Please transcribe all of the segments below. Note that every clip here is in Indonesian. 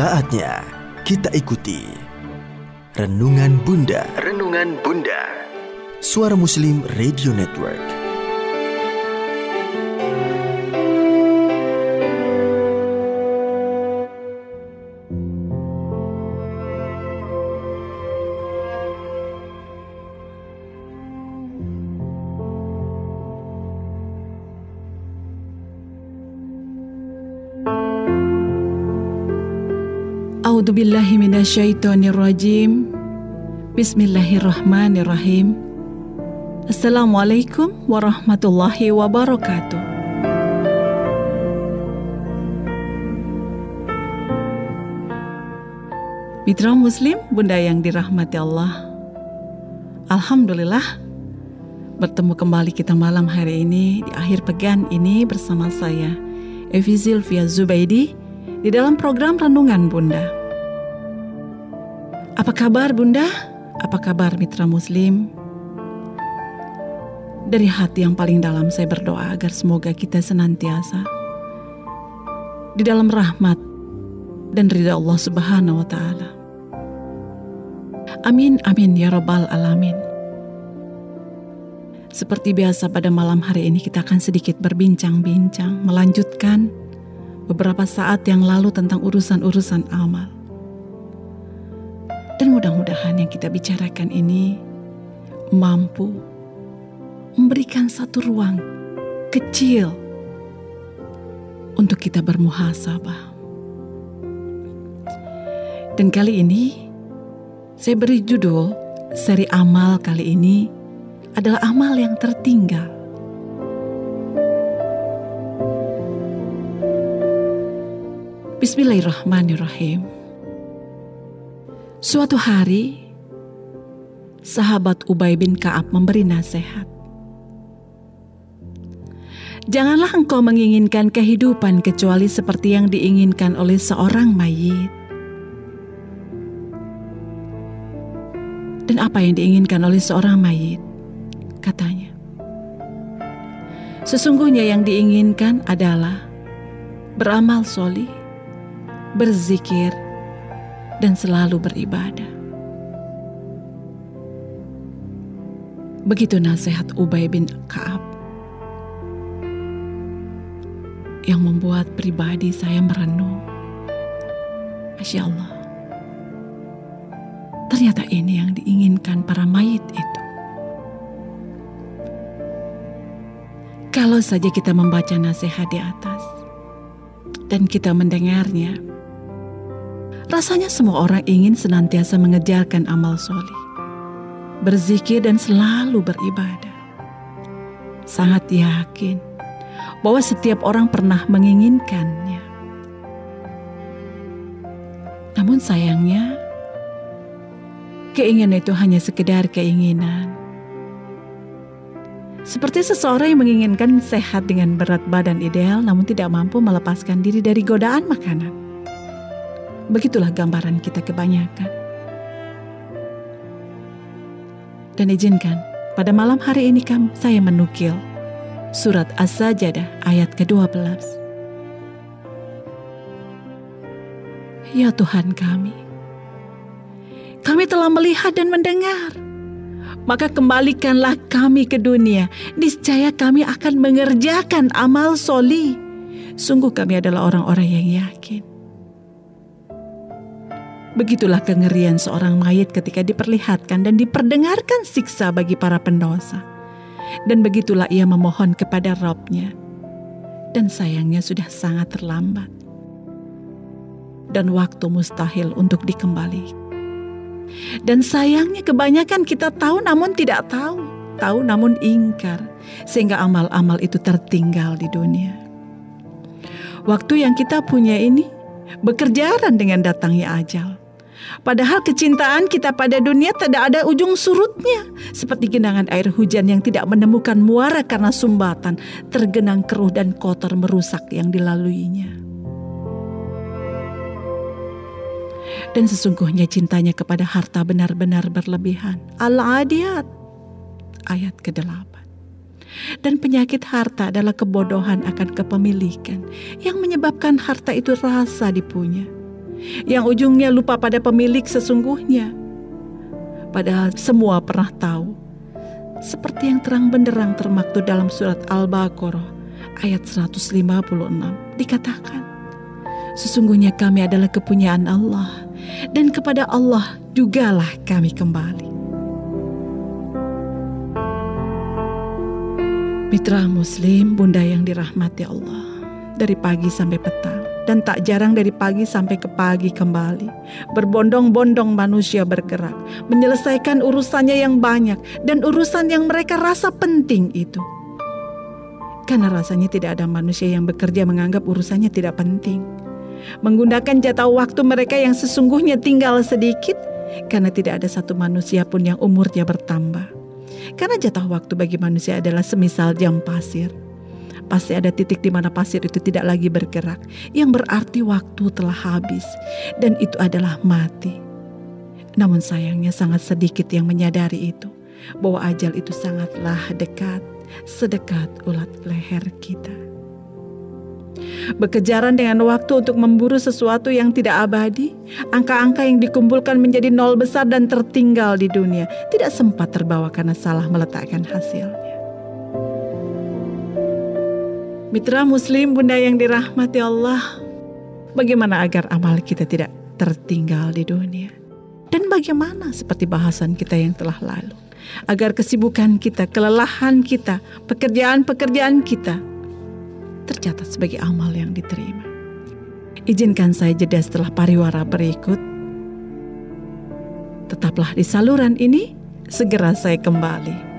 Saatnya kita ikuti Renungan Bunda. Renungan Bunda. Suara Muslim Radio Network. A'udzu billahi minasyaitonir rajim. Bismillahirrahmanirrahim. Assalamualaikum warahmatullahi wabarakatuh. Mitra Muslim, Bunda yang dirahmati Allah. Alhamdulillah, bertemu kembali kita malam hari ini di akhir pekan ini bersama saya, Evi Zilvia Zubaidi, di dalam program Renungan Bunda. Apa kabar Bunda? Apa kabar mitra muslim? Dari hati yang paling dalam saya berdoa agar semoga kita senantiasa di dalam rahmat dan ridha Allah Subhanahu wa taala. Amin amin ya rabbal alamin. Seperti biasa pada malam hari ini kita akan sedikit berbincang-bincang melanjutkan beberapa saat yang lalu tentang urusan-urusan amal. Dan mudah-mudahan yang kita bicarakan ini mampu memberikan satu ruang kecil untuk kita bermuhasabah. Dan kali ini saya beri judul seri amal kali ini adalah amal yang tertinggal. Bismillahirrahmanirrahim. Suatu hari, sahabat Ubay bin Kaab memberi nasihat. Janganlah engkau menginginkan kehidupan kecuali seperti yang diinginkan oleh seorang mayit. Dan apa yang diinginkan oleh seorang mayit? Katanya. Sesungguhnya yang diinginkan adalah beramal solih, berzikir, dan selalu beribadah. Begitu nasihat Ubay bin Kaab yang membuat pribadi saya merenung. Masya Allah. Ternyata ini yang diinginkan para mayit itu. Kalau saja kita membaca nasihat di atas dan kita mendengarnya, Rasanya semua orang ingin senantiasa mengejarkan amal soleh, berzikir dan selalu beribadah. Sangat yakin bahwa setiap orang pernah menginginkannya. Namun sayangnya, keinginan itu hanya sekedar keinginan. Seperti seseorang yang menginginkan sehat dengan berat badan ideal namun tidak mampu melepaskan diri dari godaan makanan. Begitulah gambaran kita kebanyakan. Dan izinkan pada malam hari ini kam saya menukil surat As-Sajadah ayat ke-12. Ya Tuhan kami, kami telah melihat dan mendengar. Maka kembalikanlah kami ke dunia. Niscaya kami akan mengerjakan amal soli. Sungguh kami adalah orang-orang yang yakin. Begitulah kengerian seorang mayit ketika diperlihatkan dan diperdengarkan siksa bagi para pendosa. Dan begitulah ia memohon kepada Robnya. Dan sayangnya sudah sangat terlambat. Dan waktu mustahil untuk dikembali. Dan sayangnya kebanyakan kita tahu namun tidak tahu. Tahu namun ingkar. Sehingga amal-amal itu tertinggal di dunia. Waktu yang kita punya ini bekerjaan dengan datangnya ajal. Padahal kecintaan kita pada dunia tidak ada ujung surutnya. Seperti genangan air hujan yang tidak menemukan muara karena sumbatan. Tergenang keruh dan kotor merusak yang dilaluinya. Dan sesungguhnya cintanya kepada harta benar-benar berlebihan. Al-Adiyat ayat ke-8. Dan penyakit harta adalah kebodohan akan kepemilikan yang menyebabkan harta itu rasa dipunya yang ujungnya lupa pada pemilik sesungguhnya. Padahal semua pernah tahu. Seperti yang terang benderang termaktub dalam surat Al-Baqarah ayat 156 dikatakan, Sesungguhnya kami adalah kepunyaan Allah dan kepada Allah jugalah kami kembali. Mitra Muslim, Bunda yang dirahmati Allah, dari pagi sampai petang, dan tak jarang dari pagi sampai ke pagi kembali. Berbondong-bondong manusia bergerak, menyelesaikan urusannya yang banyak dan urusan yang mereka rasa penting itu. Karena rasanya tidak ada manusia yang bekerja menganggap urusannya tidak penting. Menggunakan jatah waktu mereka yang sesungguhnya tinggal sedikit, karena tidak ada satu manusia pun yang umurnya bertambah karena jatah waktu bagi manusia adalah semisal jam pasir. Pasti ada titik di mana pasir itu tidak lagi bergerak, yang berarti waktu telah habis, dan itu adalah mati. Namun sayangnya sangat sedikit yang menyadari itu, bahwa ajal itu sangatlah dekat, sedekat ulat leher kita. Bekejaran dengan waktu untuk memburu sesuatu yang tidak abadi, angka-angka yang dikumpulkan menjadi nol besar dan tertinggal di dunia, tidak sempat terbawa karena salah meletakkan hasilnya. Mitra Muslim, Bunda yang dirahmati Allah, bagaimana agar amal kita tidak tertinggal di dunia? Dan bagaimana seperti bahasan kita yang telah lalu, agar kesibukan kita, kelelahan kita, pekerjaan-pekerjaan kita tercatat sebagai amal yang diterima. Izinkan saya jeda setelah pariwara berikut. Tetaplah di saluran ini, segera saya kembali.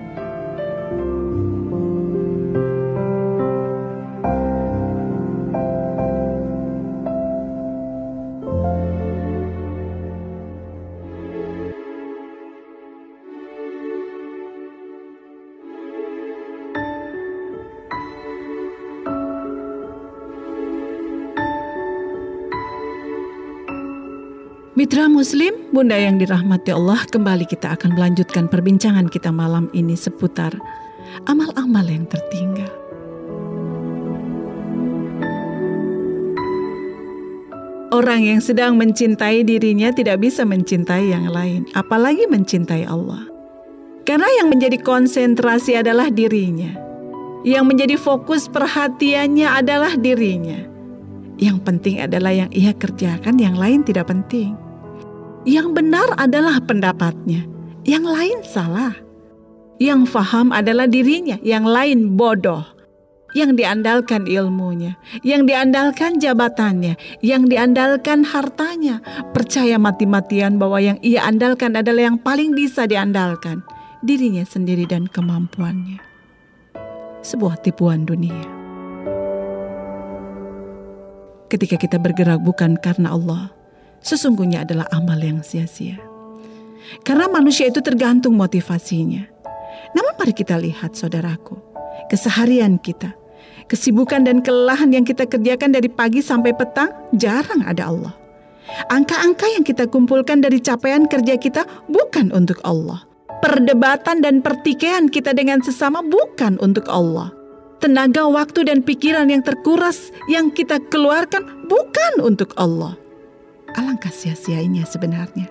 Mitra Muslim, Bunda yang dirahmati Allah, kembali kita akan melanjutkan perbincangan kita malam ini seputar amal-amal yang tertinggal. Orang yang sedang mencintai dirinya tidak bisa mencintai yang lain, apalagi mencintai Allah. Karena yang menjadi konsentrasi adalah dirinya. Yang menjadi fokus perhatiannya adalah dirinya. Yang penting adalah yang ia kerjakan, yang lain tidak penting. Yang benar adalah pendapatnya, yang lain salah. Yang faham adalah dirinya, yang lain bodoh. Yang diandalkan ilmunya, yang diandalkan jabatannya, yang diandalkan hartanya. Percaya mati-matian bahwa yang ia andalkan adalah yang paling bisa diandalkan, dirinya sendiri dan kemampuannya. Sebuah tipuan dunia. Ketika kita bergerak bukan karena Allah, sesungguhnya adalah amal yang sia-sia. Karena manusia itu tergantung motivasinya. Namun mari kita lihat saudaraku, keseharian kita, kesibukan dan kelelahan yang kita kerjakan dari pagi sampai petang, jarang ada Allah. Angka-angka yang kita kumpulkan dari capaian kerja kita bukan untuk Allah. Perdebatan dan pertikaian kita dengan sesama bukan untuk Allah. Tenaga, waktu, dan pikiran yang terkuras yang kita keluarkan bukan untuk Allah. Alangkah sia-sianya sebenarnya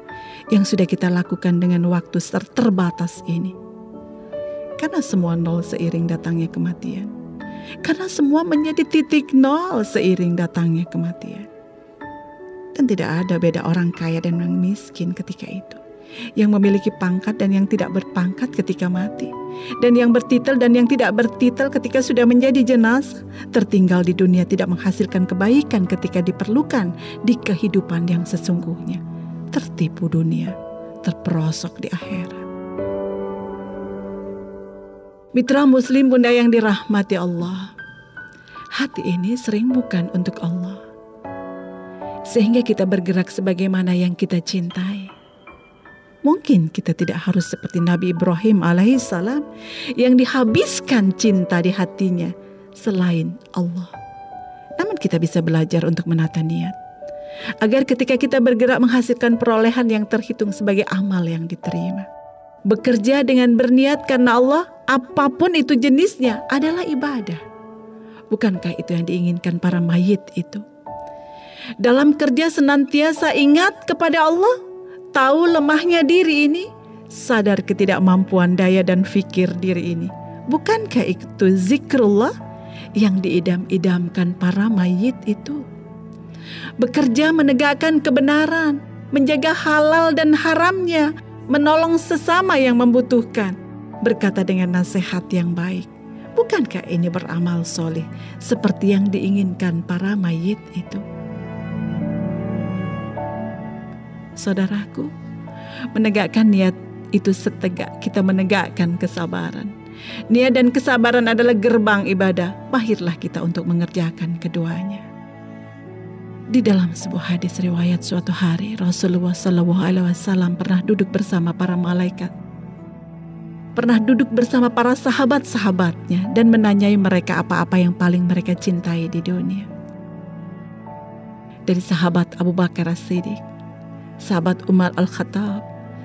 yang sudah kita lakukan dengan waktu terbatas ini. Karena semua nol seiring datangnya kematian. Karena semua menjadi titik nol seiring datangnya kematian. Dan tidak ada beda orang kaya dan orang miskin ketika itu yang memiliki pangkat dan yang tidak berpangkat ketika mati, dan yang bertitel dan yang tidak bertitel ketika sudah menjadi jenazah, tertinggal di dunia tidak menghasilkan kebaikan ketika diperlukan di kehidupan yang sesungguhnya, tertipu dunia, terperosok di akhirat. Mitra Muslim Bunda yang dirahmati Allah, hati ini sering bukan untuk Allah, sehingga kita bergerak sebagaimana yang kita cintai Mungkin kita tidak harus seperti Nabi Ibrahim alaihissalam yang dihabiskan cinta di hatinya selain Allah. Namun kita bisa belajar untuk menata niat. Agar ketika kita bergerak menghasilkan perolehan yang terhitung sebagai amal yang diterima. Bekerja dengan berniat karena Allah, apa pun itu jenisnya adalah ibadah. Bukankah itu yang diinginkan para mayit itu? Dalam kerja senantiasa ingat kepada Allah, tahu lemahnya diri ini, sadar ketidakmampuan daya dan fikir diri ini. Bukankah itu zikrullah yang diidam-idamkan para mayit itu? Bekerja menegakkan kebenaran, menjaga halal dan haramnya, menolong sesama yang membutuhkan, berkata dengan nasihat yang baik. Bukankah ini beramal soleh seperti yang diinginkan para mayit itu? Saudaraku, menegakkan niat itu setegak kita menegakkan kesabaran. Niat dan kesabaran adalah gerbang ibadah. Mahirlah kita untuk mengerjakan keduanya. Di dalam sebuah hadis riwayat suatu hari Rasulullah Wasallam pernah duduk bersama para malaikat, pernah duduk bersama para sahabat-sahabatnya dan menanyai mereka apa-apa yang paling mereka cintai di dunia. Dari sahabat Abu Bakar As-Siddiq, sahabat Umar Al-Khattab,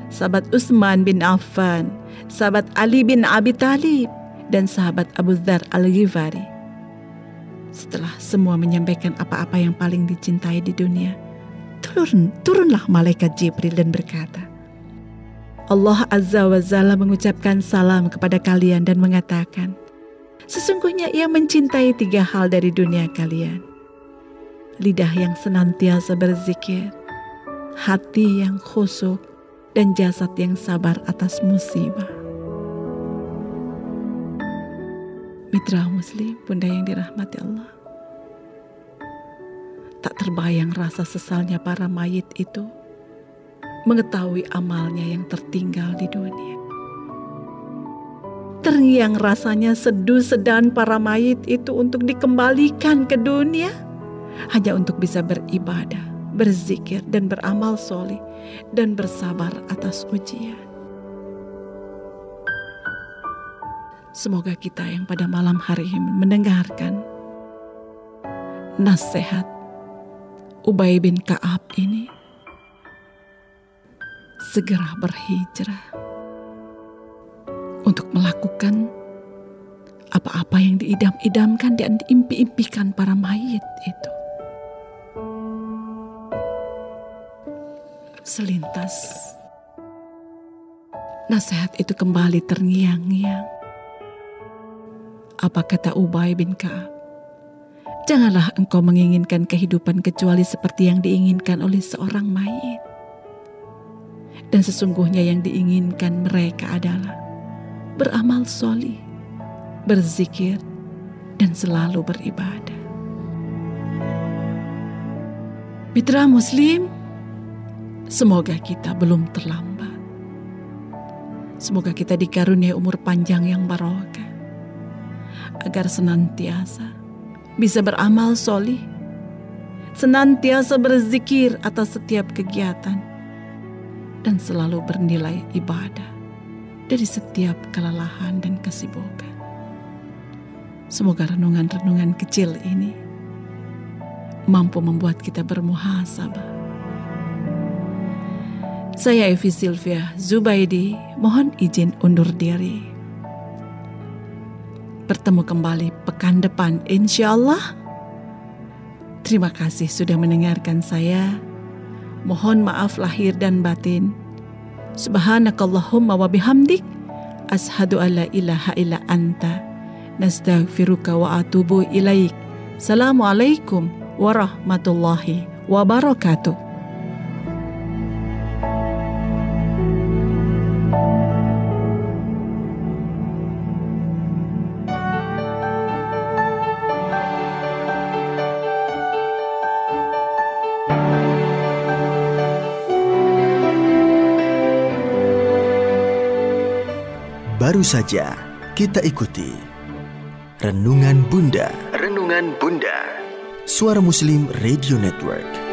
sahabat Utsman bin Affan, sahabat Ali bin Abi Talib, dan sahabat Abu Dhar Al-Ghifari. Setelah semua menyampaikan apa-apa yang paling dicintai di dunia, turun, turunlah malaikat Jibril dan berkata, Allah Azza wa Jalla mengucapkan salam kepada kalian dan mengatakan, Sesungguhnya ia mencintai tiga hal dari dunia kalian. Lidah yang senantiasa berzikir, hati yang khusyuk, dan jasad yang sabar atas musibah. Mitra Muslim, Bunda yang dirahmati Allah. Tak terbayang rasa sesalnya para mayit itu mengetahui amalnya yang tertinggal di dunia. Terngiang rasanya seduh sedan para mayit itu untuk dikembalikan ke dunia hanya untuk bisa beribadah berzikir dan beramal soleh dan bersabar atas ujian. Semoga kita yang pada malam hari ini mendengarkan nasihat Ubay bin Kaab ini segera berhijrah untuk melakukan apa-apa yang diidam-idamkan dan diimpi-impikan para mayit itu. Selintas. Nasihat itu kembali terngiang-ngiang. Apa kata Ubay bin Ka'ab? Janganlah engkau menginginkan kehidupan kecuali seperti yang diinginkan oleh seorang mayit. Dan sesungguhnya yang diinginkan mereka adalah beramal soli, berzikir, dan selalu beribadah. Mitra Muslim, Semoga kita belum terlambat. Semoga kita dikaruniai umur panjang yang barokah. Agar senantiasa bisa beramal solih. Senantiasa berzikir atas setiap kegiatan. Dan selalu bernilai ibadah dari setiap kelelahan dan kesibukan. Semoga renungan-renungan kecil ini mampu membuat kita bermuhasabah saya Evi Sylvia Zubaidi, mohon izin undur diri. Bertemu kembali pekan depan insya Allah. Terima kasih sudah mendengarkan saya. Mohon maaf lahir dan batin. Subhanakallahumma wa bihamdik. Ashadu alla ilaha illa anta. Nastaghfiruka wa atubu ilaik. Assalamualaikum warahmatullahi wabarakatuh. Baru saja kita ikuti Renungan Bunda. Renungan Bunda. Suara Muslim Radio Network.